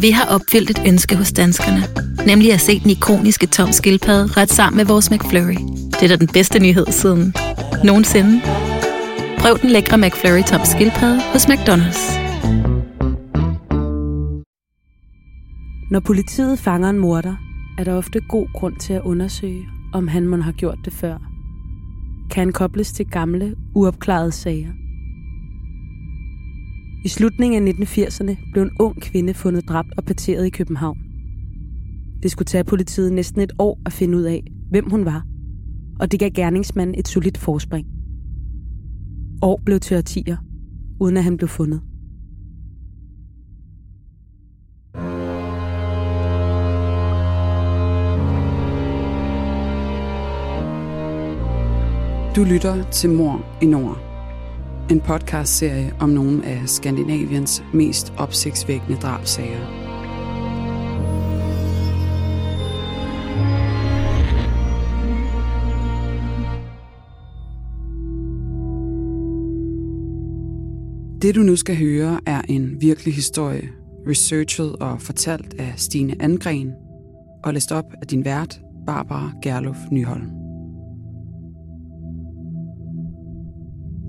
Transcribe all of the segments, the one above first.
Vi har opfyldt et ønske hos danskerne. Nemlig at se den ikoniske tom skildpadde ret sammen med vores McFlurry. Det er da den bedste nyhed siden nogensinde. Prøv den lækre McFlurry tom skildpadde hos McDonald's. Når politiet fanger en morder, er der ofte god grund til at undersøge, om han må have gjort det før. Kan han kobles til gamle, uopklarede sager? I slutningen af 1980'erne blev en ung kvinde fundet dræbt og parteret i København. Det skulle tage politiet næsten et år at finde ud af, hvem hun var, og det gav gerningsmanden et solidt forspring. År blev til årtier, uden at han blev fundet. Du lytter til Mor i Nord. En podcastserie om nogle af Skandinaviens mest opsigtsvækkende drabsager. Det du nu skal høre er en virkelig historie, researchet og fortalt af Stine Angren og læst op af din vært, Barbara Gerlof Nyholm.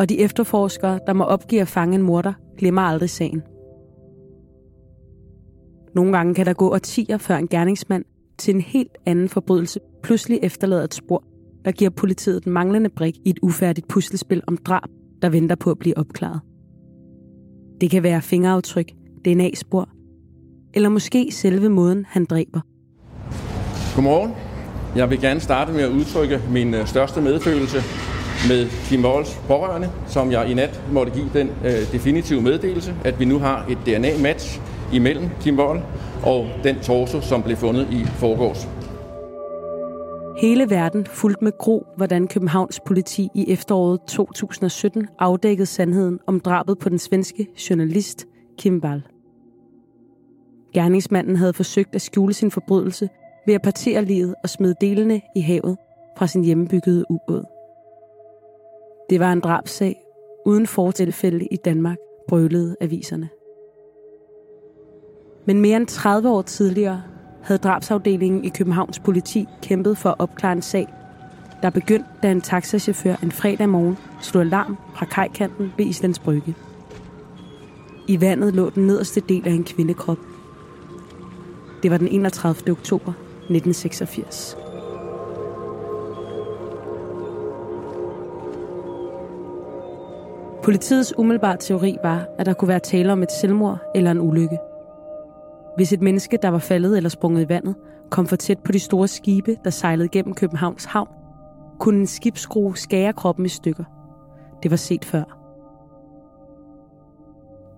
og de efterforskere, der må opgive at fange en morder, glemmer aldrig sagen. Nogle gange kan der gå årtier før en gerningsmand til en helt anden forbrydelse pludselig efterlader et spor, der giver politiet den manglende brik i et ufærdigt puslespil om drab, der venter på at blive opklaret. Det kan være fingeraftryk, DNA-spor, eller måske selve måden, han dræber. Godmorgen. Jeg vil gerne starte med at udtrykke min øh, største medfølelse med Kim Walls pårørende, som jeg i nat måtte give den øh, definitive meddelelse, at vi nu har et DNA-match imellem Kim Wall og den torso, som blev fundet i forgårs. Hele verden fulgte med gro, hvordan Københavns politi i efteråret 2017 afdækkede sandheden om drabet på den svenske journalist Kim Wall. Gerningsmanden havde forsøgt at skjule sin forbrydelse ved at partere livet og smide delene i havet fra sin hjemmebyggede ubåd. Det var en drabsag uden fortilfælde i Danmark, brølede aviserne. Men mere end 30 år tidligere havde drabsafdelingen i Københavns politi kæmpet for at opklare en sag, der begyndte, da en taxachauffør en fredag morgen slog alarm fra kajkanten ved Islands Brygge. I vandet lå den nederste del af en kvindekrop. Det var den 31. oktober 1986. Politiets umiddelbare teori var, at der kunne være tale om et selvmord eller en ulykke. Hvis et menneske, der var faldet eller sprunget i vandet, kom for tæt på de store skibe, der sejlede gennem Københavns havn, kunne en skibsskrue skære kroppen i stykker. Det var set før.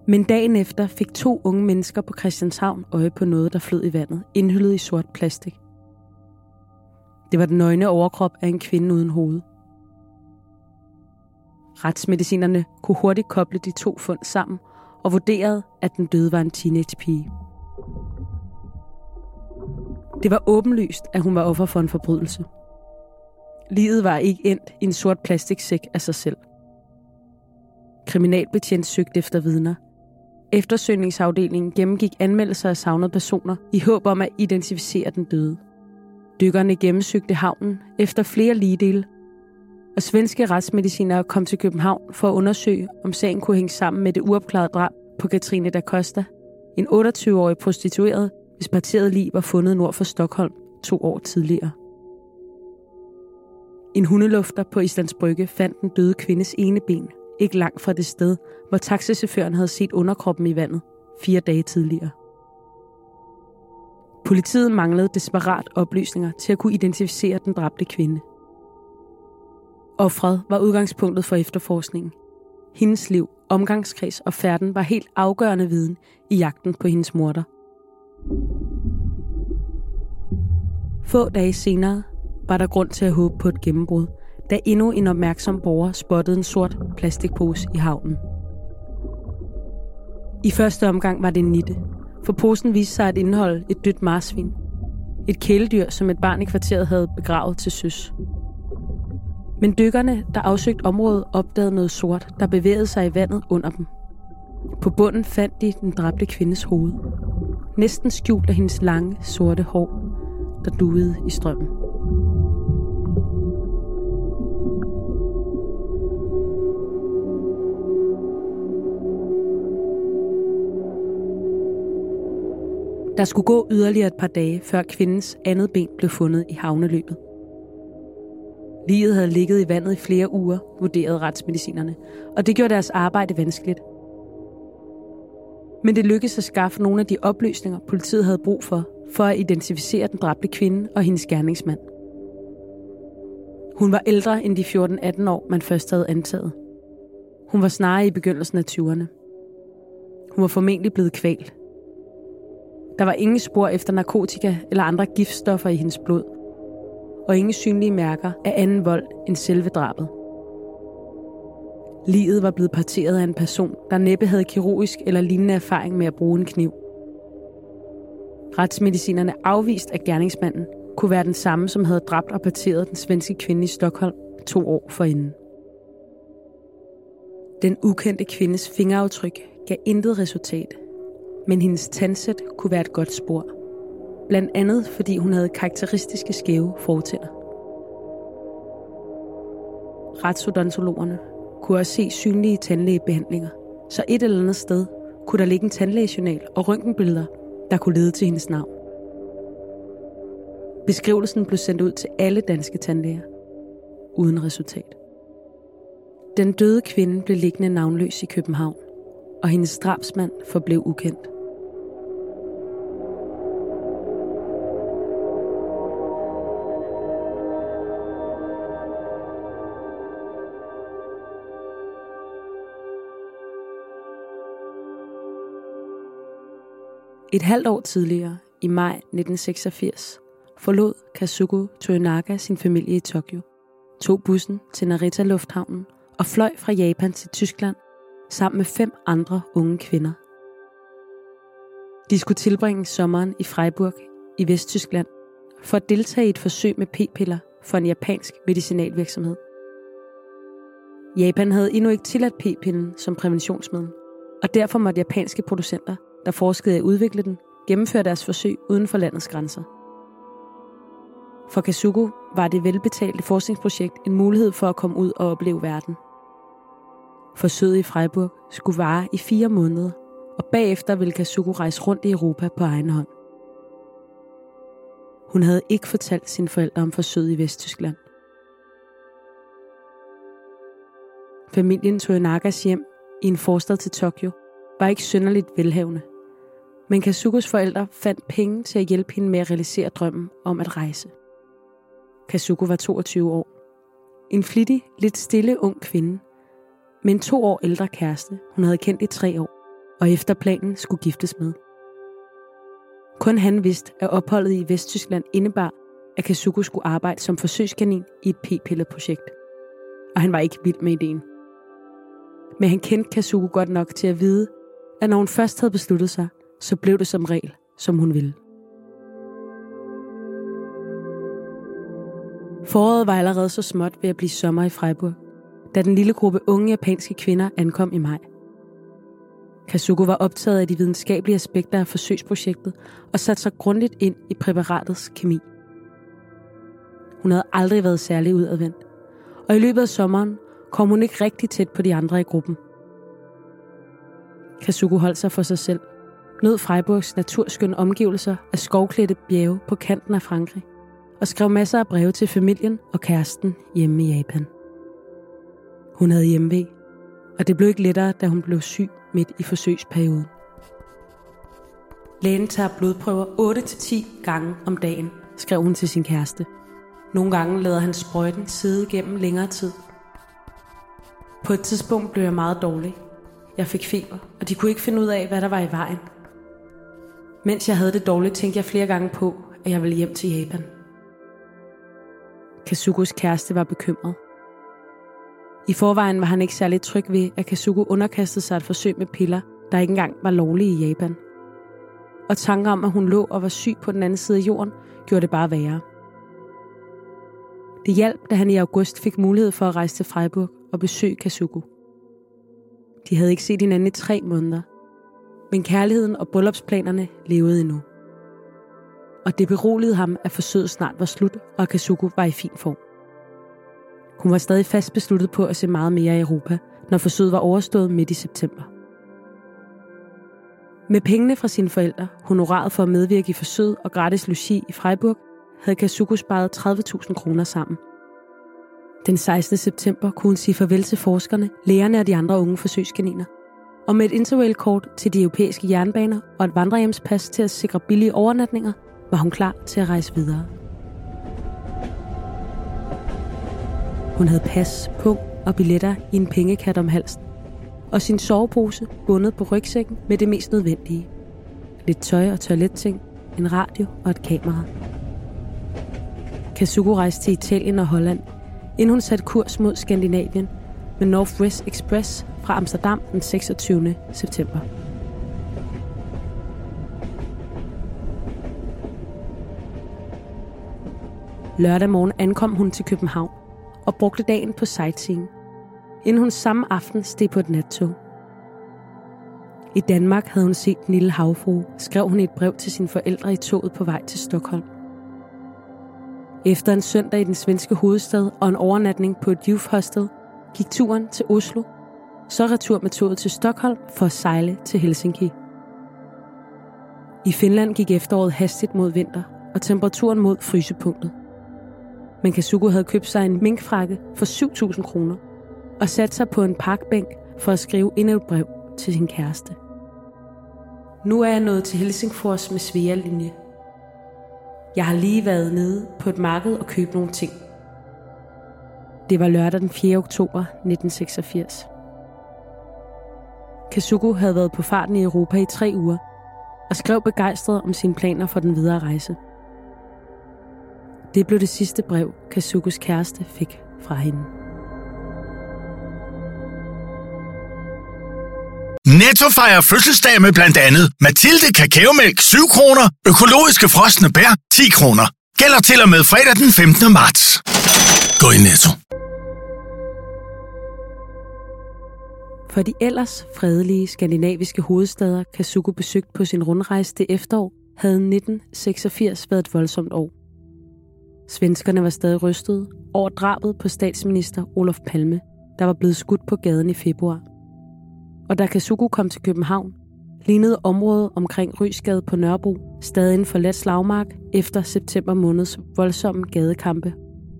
Men dagen efter fik to unge mennesker på Christianshavn øje på noget, der flød i vandet, indhyllet i sort plastik. Det var den nøgne overkrop af en kvinde uden hoved. Retsmedicinerne kunne hurtigt koble de to fund sammen og vurderede, at den døde var en teenagepige. Det var åbenlyst, at hun var offer for en forbrydelse. Livet var ikke endt i en sort plastiksæk af sig selv. Kriminalbetjent søgte efter vidner. Eftersøgningsafdelingen gennemgik anmeldelser af savnede personer i håb om at identificere den døde. Dykkerne gennemsøgte havnen efter flere ligedele og svenske retsmedicinere kom til København for at undersøge, om sagen kunne hænge sammen med det uopklarede drab på Katrine da Costa, en 28-årig prostitueret, hvis partiet lig var fundet nord for Stockholm to år tidligere. En hundelufter på Islands Brygge fandt den døde kvindes ene ben, ikke langt fra det sted, hvor taxichaufføren havde set underkroppen i vandet fire dage tidligere. Politiet manglede desperat oplysninger til at kunne identificere den dræbte kvinde – Offret var udgangspunktet for efterforskningen. Hendes liv, omgangskreds og færden var helt afgørende viden i jagten på hendes morter. Få dage senere var der grund til at håbe på et gennembrud, da endnu en opmærksom borger spottede en sort plastikpose i havnen. I første omgang var det en nitte, for posen viste sig at indeholde et dødt marsvin. Et kæledyr, som et barn i kvarteret havde begravet til søs. Men dykkerne, der afsøgte området, opdagede noget sort, der bevægede sig i vandet under dem. På bunden fandt de den dræbte kvindes hoved. Næsten skjult af hendes lange, sorte hår, der duede i strømmen. Der skulle gå yderligere et par dage, før kvindens andet ben blev fundet i havneløbet. Liget havde ligget i vandet i flere uger, vurderede retsmedicinerne, og det gjorde deres arbejde vanskeligt. Men det lykkedes at skaffe nogle af de oplysninger, politiet havde brug for, for at identificere den dræbte kvinde og hendes gerningsmand. Hun var ældre end de 14-18 år, man først havde antaget. Hun var snarere i begyndelsen af 20'erne. Hun var formentlig blevet kvalt. Der var ingen spor efter narkotika eller andre giftstoffer i hendes blod, og ingen synlige mærker af anden vold end selve drabet. Livet var blevet parteret af en person, der næppe havde kirurgisk eller lignende erfaring med at bruge en kniv. Retsmedicinerne afviste, at gerningsmanden kunne være den samme, som havde dræbt og parteret den svenske kvinde i Stockholm to år forinden. Den ukendte kvindes fingeraftryk gav intet resultat, men hendes tandsæt kunne være et godt spor. Blandt andet fordi hun havde karakteristiske skæve fortænder. Retsodontologerne kunne også se synlige tandlægebehandlinger, så et eller andet sted kunne der ligge en tandlægejournal og røntgenbilleder, der kunne lede til hendes navn. Beskrivelsen blev sendt ud til alle danske tandlæger, uden resultat. Den døde kvinde blev liggende navnløs i København, og hendes drabsmand forblev ukendt. Et halvt år tidligere, i maj 1986, forlod Kazuko Toyonaga sin familie i Tokyo, tog bussen til Narita Lufthavnen og fløj fra Japan til Tyskland sammen med fem andre unge kvinder. De skulle tilbringe sommeren i Freiburg i Vesttyskland for at deltage i et forsøg med p-piller for en japansk medicinalvirksomhed. Japan havde endnu ikke tilladt p-pillen som præventionsmiddel, og derfor måtte japanske producenter der forskede i at udvikle den, gennemføre deres forsøg uden for landets grænser. For Kazuko var det velbetalte forskningsprojekt en mulighed for at komme ud og opleve verden. Forsøget i Freiburg skulle vare i fire måneder, og bagefter ville Kazuko rejse rundt i Europa på egen hånd. Hun havde ikke fortalt sine forældre om forsøget i Vesttyskland. Familien Toyonagas hjem i en forstad til Tokyo var ikke synderligt velhavende. Men Kazukos forældre fandt penge til at hjælpe hende med at realisere drømmen om at rejse. Kazuko var 22 år. En flittig, lidt stille ung kvinde. Med en to år ældre kæreste, hun havde kendt i tre år, og efter planen skulle giftes med. Kun han vidste, at opholdet i Vesttyskland indebar, at Kazuko skulle arbejde som forsøgskanin i et p-pilleprojekt. Og han var ikke vild med ideen. Men han kendte Kazuko godt nok til at vide, at når hun først havde besluttet sig, så blev det som regel, som hun ville. Foråret var allerede så småt ved at blive sommer i Freiburg, da den lille gruppe unge japanske kvinder ankom i maj. Kazuko var optaget af de videnskabelige aspekter af forsøgsprojektet og satte sig grundigt ind i præparatets kemi. Hun havde aldrig været særlig udadvendt, og i løbet af sommeren kom hun ikke rigtig tæt på de andre i gruppen. Kazuko holdt sig for sig selv nød Freiburgs naturskønne omgivelser af skovklædte bjerge på kanten af Frankrig, og skrev masser af breve til familien og kæresten hjemme i Japan. Hun havde hjemmevæg, og det blev ikke lettere, da hun blev syg midt i forsøgsperioden. Lægen tager blodprøver 8-10 gange om dagen, skrev hun til sin kæreste. Nogle gange lader han sprøjten sidde gennem længere tid. På et tidspunkt blev jeg meget dårlig. Jeg fik feber, og de kunne ikke finde ud af, hvad der var i vejen. Mens jeg havde det dårligt, tænkte jeg flere gange på, at jeg ville hjem til Japan. Kazukos kæreste var bekymret. I forvejen var han ikke særlig tryg ved, at Kazuko underkastede sig et forsøg med piller, der ikke engang var lovlige i Japan. Og tanker om, at hun lå og var syg på den anden side af jorden, gjorde det bare værre. Det hjalp, da han i august fik mulighed for at rejse til Freiburg og besøge Kazuko. De havde ikke set hinanden i tre måneder, men kærligheden og bryllupsplanerne levede endnu. Og det beroligede ham, at forsøget snart var slut, og Kazuko var i fin form. Hun var stadig fast besluttet på at se meget mere i Europa, når forsøget var overstået midt i september. Med pengene fra sine forældre, honoraret for at medvirke i forsøget og gratis logi i Freiburg, havde Kazuko sparet 30.000 kroner sammen. Den 16. september kunne hun sige farvel til forskerne, lærerne og de andre unge forsøgskaniner. Og med et interrail-kort til de europæiske jernbaner og et vandrehjemspas til at sikre billige overnatninger, var hun klar til at rejse videre. Hun havde pas, pung og billetter i en pengekat om halsen. Og sin sovepose bundet på rygsækken med det mest nødvendige. Lidt tøj og toiletting, en radio og et kamera. Kazuko rejste til Italien og Holland, inden hun satte kurs mod Skandinavien med Northwest Express fra Amsterdam den 26. september. Lørdag morgen ankom hun til København og brugte dagen på sightseeing, inden hun samme aften steg på et nattog. I Danmark havde hun set den lille havfru, skrev hun et brev til sine forældre i toget på vej til Stockholm. Efter en søndag i den svenske hovedstad og en overnatning på et youth hostel, gik turen til Oslo, så retur med toget til Stockholm for at sejle til Helsinki. I Finland gik efteråret hastigt mod vinter, og temperaturen mod frysepunktet. Men Kazuko havde købt sig en minkfrakke for 7.000 kroner og sat sig på en parkbænk for at skrive endnu et brev til sin kæreste. Nu er jeg nået til Helsingfors med Svea linje. Jeg har lige været nede på et marked og købt nogle ting. Det var lørdag den 4. oktober 1986. Kazuko havde været på farten i Europa i tre uger og skrev begejstret om sine planer for den videre rejse. Det blev det sidste brev, Kazukos kæreste fik fra hende. Netto fejrer fødselsdag med blandt andet Mathilde Kakaomælk 7 kroner, økologiske frosne bær 10 kroner. Gælder til og med fredag den 15. marts. Gå i Netto. For de ellers fredelige skandinaviske hovedstader, Kazuko besøgt på sin rundrejse det efterår, havde 1986 været et voldsomt år. Svenskerne var stadig rystede over drabet på statsminister Olof Palme, der var blevet skudt på gaden i februar. Og da Kazuko kom til København, lignede området omkring Rysgade på Nørrebro stadig en forladt slagmark efter september måneds voldsomme gadekampe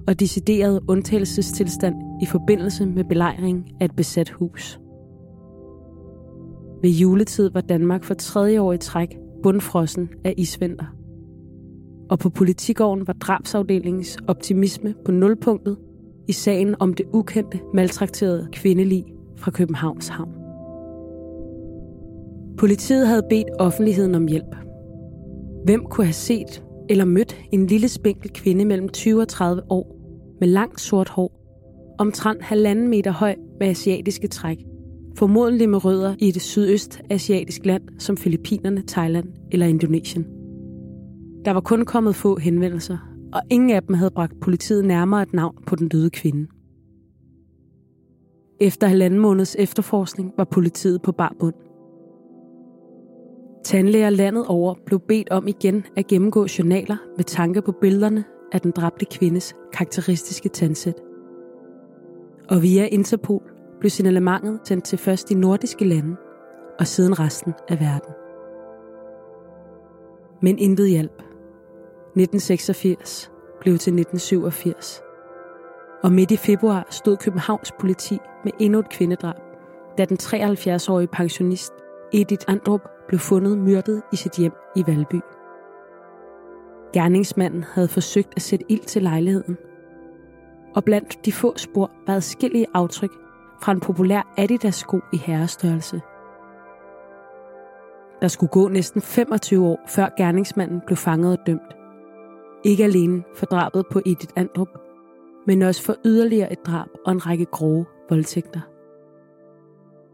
og decideret undtagelsestilstand i forbindelse med belejring af et besat hus. Ved juletid var Danmark for tredje år i træk bundfrossen af isvinter. Og på politigården var drabsafdelingens optimisme på nulpunktet i sagen om det ukendte, maltrakterede kvindelig fra Københavns Havn. Politiet havde bedt offentligheden om hjælp. Hvem kunne have set eller mødt en lille spinkel kvinde mellem 20 og 30 år med langt sort hår, omtrent halvanden meter høj med asiatiske træk, formodentlig med rødder i et sydøstasiatisk land som Filippinerne, Thailand eller Indonesien. Der var kun kommet få henvendelser, og ingen af dem havde bragt politiet nærmere et navn på den døde kvinde. Efter halvanden måneds efterforskning var politiet på bar bund. Tandlæger landet over blev bedt om igen at gennemgå journaler med tanke på billederne af den dræbte kvindes karakteristiske tandsæt. Og via Interpol blev signalementet sendt til først de nordiske lande, og siden resten af verden. Men intet hjælp. 1986 blev til 1987. Og midt i februar stod Københavns politi med endnu et kvindedrab, da den 73-årige pensionist Edith Andrup blev fundet myrdet i sit hjem i Valby. Gerningsmanden havde forsøgt at sætte ild til lejligheden. Og blandt de få spor var adskillige aftryk fra en populær Adidas-sko i herrestørrelse. Der skulle gå næsten 25 år, før gerningsmanden blev fanget og dømt. Ikke alene for drabet på Edith Andrup, men også for yderligere et drab og en række grove voldtægter.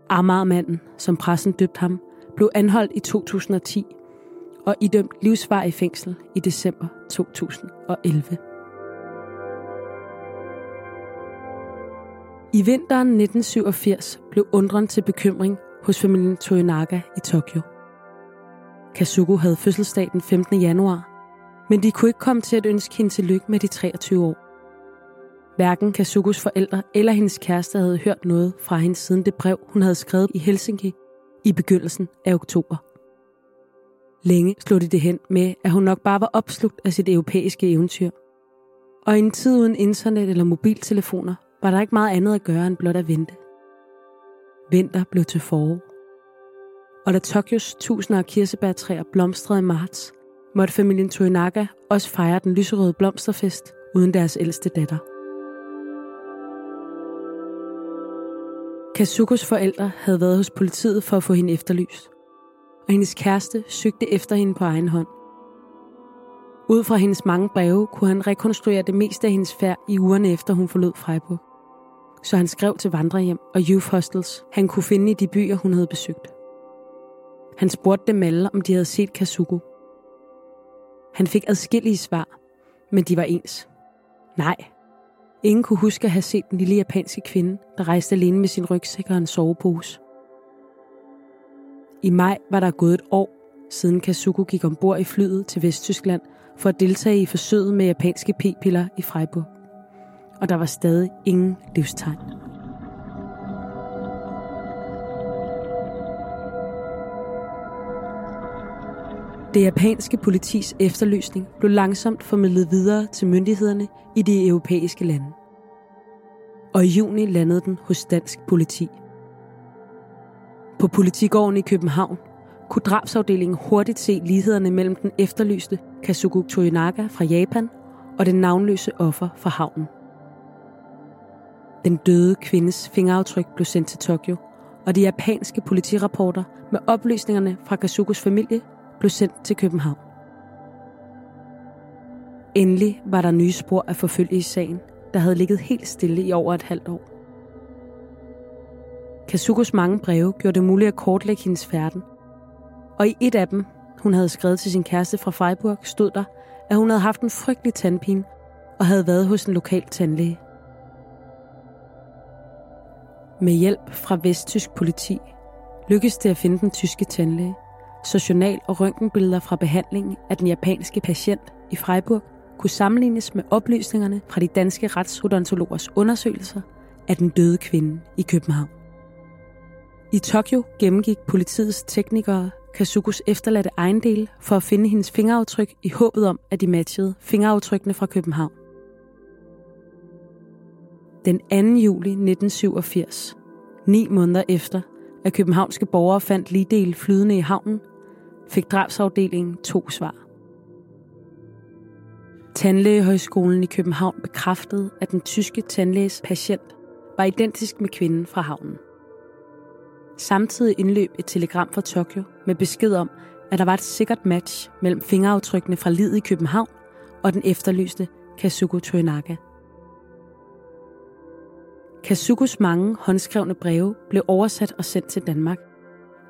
Amagermanden, som pressen døbte ham, blev anholdt i 2010 og idømt livsvar i fængsel i december 2011. I vinteren 1987 blev undren til bekymring hos familien Toyonaga i Tokyo. Kazuko havde fødselsdag den 15. januar, men de kunne ikke komme til at ønske hende til lykke med de 23 år. Hverken Kazukos forældre eller hendes kæreste havde hørt noget fra hende siden det brev, hun havde skrevet i Helsinki i begyndelsen af oktober. Længe slog de det hen med, at hun nok bare var opslugt af sit europæiske eventyr. Og i en tid uden internet eller mobiltelefoner, var der ikke meget andet at gøre end blot at vente. Vinter blev til forår. Og da Tokyos tusinder af kirsebærtræer blomstrede i marts, måtte familien Toyonaga også fejre den lyserøde blomsterfest uden deres ældste datter. Kazukos forældre havde været hos politiet for at få hende efterlyst, og hendes kæreste søgte efter hende på egen hånd. Ud fra hendes mange breve kunne han rekonstruere det meste af hendes færd i ugerne efter hun forlod Freiburg. Så han skrev til vandrehjem og youth hostels, han kunne finde i de byer, hun havde besøgt. Han spurgte dem alle, om de havde set Kazuko. Han fik adskillige svar, men de var ens. Nej, Ingen kunne huske at have set den lille japanske kvinde, der rejste alene med sin rygsæk og en sovepose. I maj var der gået et år, siden Kazuko gik ombord i flyet til Vesttyskland for at deltage i forsøget med japanske p-piller i Freiburg. Og der var stadig ingen livstegn. Det japanske politis efterlysning blev langsomt formidlet videre til myndighederne i de europæiske lande. Og i juni landede den hos dansk politi. På politigården i København kunne drabsafdelingen hurtigt se lighederne mellem den efterlyste Kazuko Toyonaga fra Japan og den navnløse offer fra havnen. Den døde kvindes fingeraftryk blev sendt til Tokyo, og de japanske politirapporter med oplysningerne fra Kazukos familie blev sendt til København. Endelig var der nye spor at forfølge i sagen, der havde ligget helt stille i over et halvt år. Kazukos mange breve gjorde det muligt at kortlægge hendes færden. Og i et af dem, hun havde skrevet til sin kæreste fra Freiburg, stod der, at hun havde haft en frygtelig tandpine og havde været hos en lokal tandlæge. Med hjælp fra vesttysk politi lykkedes det at finde den tyske tandlæge – så journal- og røntgenbilleder fra behandlingen af den japanske patient i Freiburg kunne sammenlignes med oplysningerne fra de danske retsodontologers undersøgelser af den døde kvinde i København. I Tokyo gennemgik politiets teknikere Kazukos efterladte ejendele for at finde hendes fingeraftryk i håbet om, at de matchede fingeraftrykkene fra København. Den 2. juli 1987, ni måneder efter, at københavnske borgere fandt ligedel flydende i havnen, fik drabsafdelingen to svar. Tandlægehøjskolen i København bekræftede, at den tyske tandlæges patient var identisk med kvinden fra havnen. Samtidig indløb et telegram fra Tokyo med besked om, at der var et sikkert match mellem fingeraftrykkene fra livet i København og den efterlyste Kazuko Toyonaga. Kazukos mange håndskrevne breve blev oversat og sendt til Danmark,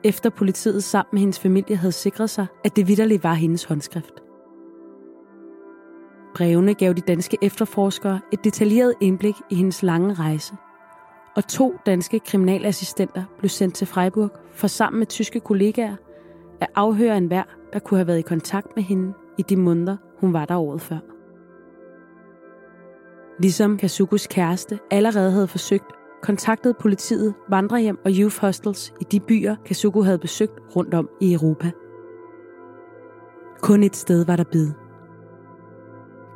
efter politiet sammen med hendes familie havde sikret sig, at det vidderligt var hendes håndskrift. Brevene gav de danske efterforskere et detaljeret indblik i hendes lange rejse, og to danske kriminalassistenter blev sendt til Freiburg for sammen med tyske kollegaer at afhøre enhver, der kunne have været i kontakt med hende i de måneder, hun var der året før. Ligesom Kazukos kæreste allerede havde forsøgt kontaktede politiet vandrehjem og youth hostels i de byer, Kazuko havde besøgt rundt om i Europa. Kun et sted var der bid.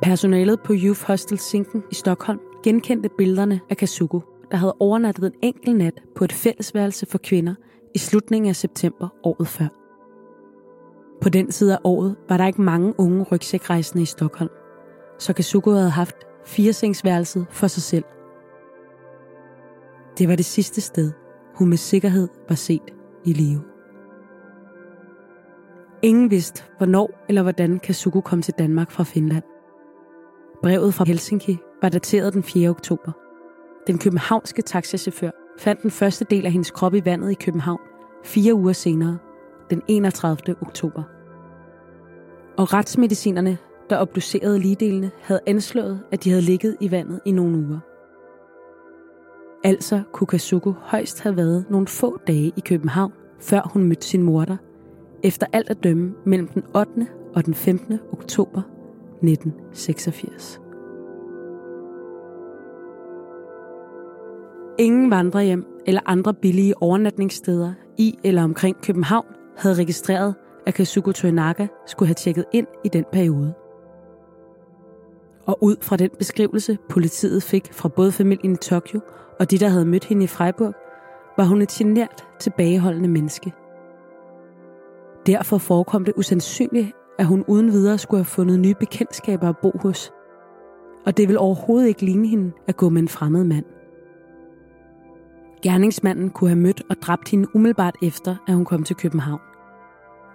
Personalet på Youth Hostel Sinken i Stockholm genkendte billederne af Kazuko, der havde overnattet en enkelt nat på et fællesværelse for kvinder i slutningen af september året før. På den side af året var der ikke mange unge rygsækrejsende i Stockholm, så Kazuko havde haft firesengsværelset for sig selv – det var det sidste sted, hun med sikkerhed var set i live. Ingen vidste, hvornår eller hvordan Kazuko kom til Danmark fra Finland. Brevet fra Helsinki var dateret den 4. oktober. Den københavnske taxachauffør fandt den første del af hendes krop i vandet i København fire uger senere, den 31. oktober. Og retsmedicinerne, der obducerede ligedelene, havde anslået, at de havde ligget i vandet i nogle uger. Altså kunne Kasuko højst have været nogle få dage i København, før hun mødte sin morter, efter alt at dømme mellem den 8. og den 15. oktober 1986. Ingen vandrehjem eller andre billige overnatningssteder i eller omkring København havde registreret, at Kazuko Toyonaga skulle have tjekket ind i den periode. Og ud fra den beskrivelse, politiet fik fra både familien i Tokyo og de, der havde mødt hende i Freiburg, var hun et genert, tilbageholdende menneske. Derfor forekom det usandsynligt, at hun uden videre skulle have fundet nye bekendtskaber at bo hos. Og det vil overhovedet ikke ligne hende at gå med en fremmed mand. Gerningsmanden kunne have mødt og dræbt hende umiddelbart efter, at hun kom til København.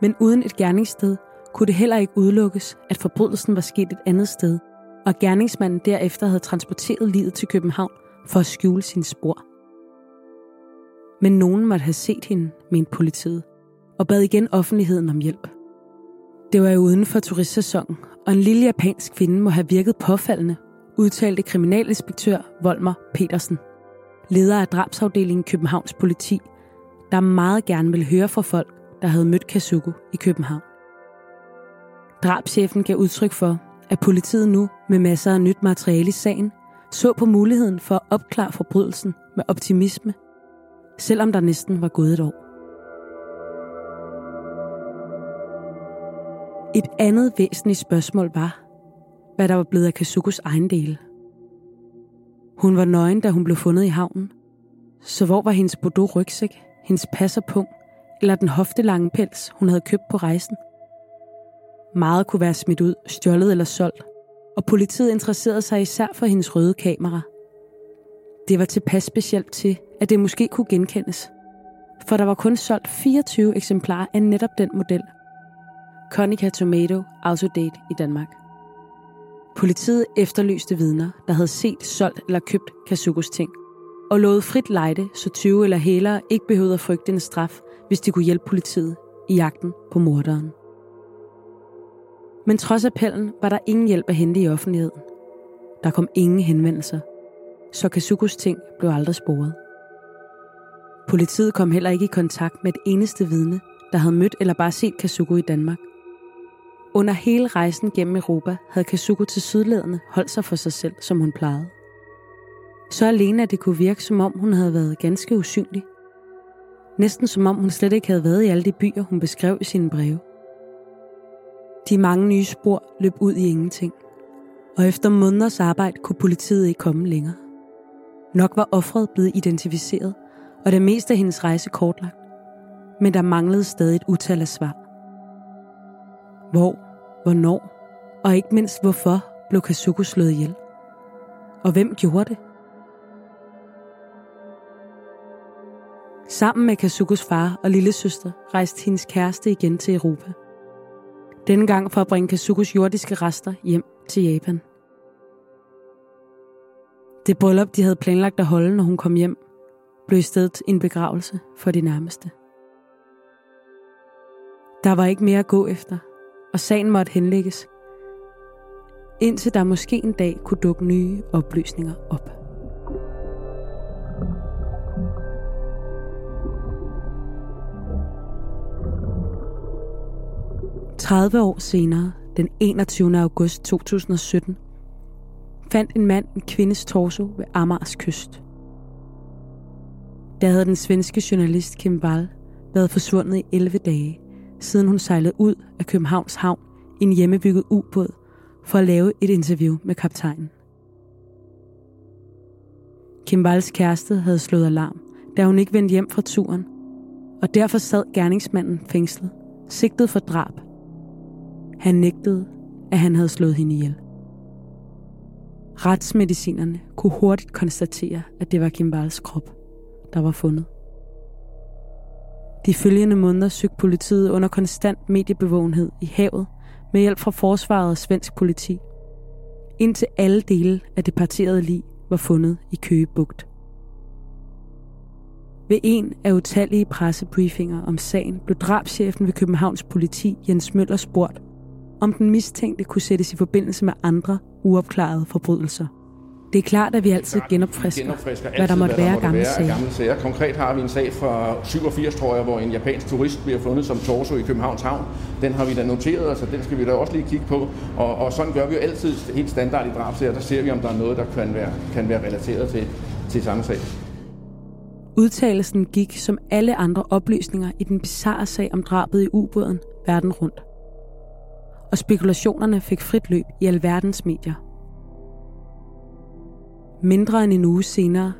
Men uden et gerningssted kunne det heller ikke udelukkes, at forbrydelsen var sket et andet sted, og gerningsmanden derefter havde transporteret livet til København for at skjule sine spor. Men nogen måtte have set hende, mente politiet, og bad igen offentligheden om hjælp. Det var jo uden for turistsæsonen, og en lille japansk kvinde må have virket påfaldende, udtalte kriminalinspektør Volmer Petersen, leder af drabsafdelingen Københavns politi, der meget gerne ville høre fra folk, der havde mødt Kazuko i København. Drabschefen gav udtryk for, at politiet nu med masser af nyt materiale i sagen så på muligheden for at opklare forbrydelsen med optimisme, selvom der næsten var gået et år. Et andet væsentligt spørgsmål var, hvad der var blevet af Kazukos ejendele. Hun var nøgen, da hun blev fundet i havnen. Så hvor var hendes Bordeaux rygsæk, hendes pas og eller den hoftelange pels, hun havde købt på rejsen? Meget kunne være smidt ud, stjålet eller solgt, og politiet interesserede sig især for hendes røde kamera. Det var tilpas specielt til, at det måske kunne genkendes. For der var kun solgt 24 eksemplarer af netop den model. Konica Tomato Autodate i Danmark. Politiet efterlyste vidner, der havde set, solgt eller købt Kazukos ting, og lovede frit lejde, så 20 eller hælere ikke behøvede at frygte en straf, hvis de kunne hjælpe politiet i jagten på morderen. Men trods appellen var der ingen hjælp at hente i offentligheden. Der kom ingen henvendelser, så Kazukos ting blev aldrig sporet. Politiet kom heller ikke i kontakt med et eneste vidne, der havde mødt eller bare set Kazuko i Danmark. Under hele rejsen gennem Europa havde Kazuko til sydlædende holdt sig for sig selv, som hun plejede. Så alene at det kunne virke, som om hun havde været ganske usynlig. Næsten som om hun slet ikke havde været i alle de byer, hun beskrev i sine breve. De mange nye spor løb ud i ingenting, og efter måneders arbejde kunne politiet ikke komme længere. Nok var offret blevet identificeret, og det meste af hendes rejse kortlagt, men der manglede stadig et utal af svar. Hvor, hvornår og ikke mindst hvorfor blev Kazuko slået ihjel? Og hvem gjorde det? Sammen med Kazukos far og lille søster rejste hendes kæreste igen til Europa – denne gang for at bringe Kazukos jordiske rester hjem til Japan. Det bryllup, de havde planlagt at holde, når hun kom hjem, blev i stedet en begravelse for de nærmeste. Der var ikke mere at gå efter, og sagen måtte henlægges, indtil der måske en dag kunne dukke nye oplysninger op. 30 år senere, den 21. august 2017, fandt en mand en kvindes torso ved Amars kyst. Der havde den svenske journalist Kim Wall været forsvundet i 11 dage, siden hun sejlede ud af Københavns Havn i en hjemmebygget ubåd for at lave et interview med kaptajnen. Kim Walls kæreste havde slået alarm, da hun ikke vendte hjem fra turen, og derfor sad gerningsmanden fængslet, sigtet for drab han nægtede, at han havde slået hende ihjel. Retsmedicinerne kunne hurtigt konstatere, at det var Kimbals krop, der var fundet. De følgende måneder søgte politiet under konstant mediebevågenhed i havet med hjælp fra forsvaret og svensk politi. indtil alle dele af det parterede lig var fundet i Køgebugt. Ved en af utallige pressebriefinger om sagen blev drabschefen ved Københavns politi Jens Møller spurgt, om den mistænkte kunne sættes i forbindelse med andre uopklarede forbrydelser. Det er klart, at vi altid genopfrisker, genopfrisker altid, hvad der måtte hvad der være, gamle, sager. gamle sager. Konkret har vi en sag fra 87, tror jeg, hvor en japansk turist bliver fundet som torso i Københavns Havn. Den har vi da noteret, så den skal vi da også lige kigge på. Og, og sådan gør vi jo altid helt standard i drabsager. Der ser vi, om der er noget, der kan være, kan være relateret til, til samme sag. Udtalelsen gik som alle andre oplysninger i den bizarre sag om drabet i ubåden verden rundt. Og spekulationerne fik frit løb i alverdens medier. Mindre end en uge senere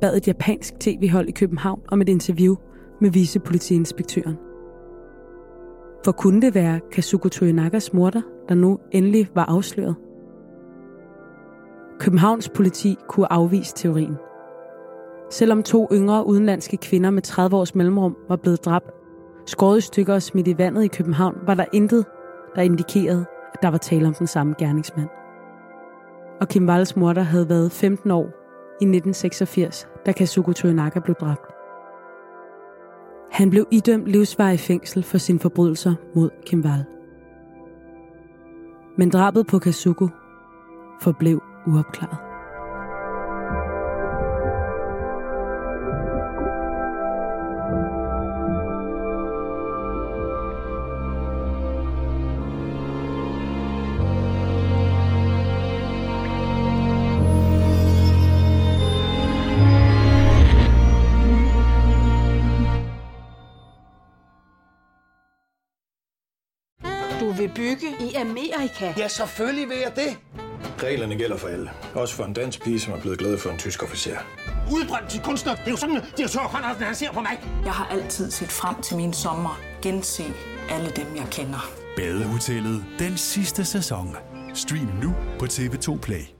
bad et japansk tv-hold i København om et interview med vicepolitiinspektøren. For kunne det være Kazuko Toyonagas morter, der nu endelig var afsløret? Københavns politi kunne afvise teorien. Selvom to yngre udenlandske kvinder med 30 års mellemrum var blevet dræbt, skåret i stykker og smidt i vandet i København, var der intet, der indikerede, at der var tale om den samme gerningsmand. Og Kim Walls morter havde været 15 år i 1986, da Kazuko Toyonaka blev dræbt. Han blev idømt livsvarig fængsel for sine forbrydelser mod Kim Wall. Men drabet på Kazuko forblev uopklaret. Amerika? Ja, selvfølgelig vil jeg det. Reglerne gælder for alle. Også for en dansk pige, som er blevet glad for en tysk officer. Udbrændt til kunstner. Det er jo sådan, så Conradsen, han ser på mig. Jeg har altid set frem til min sommer. Gense alle dem, jeg kender. Badehotellet. Den sidste sæson. Stream nu på TV2 Play.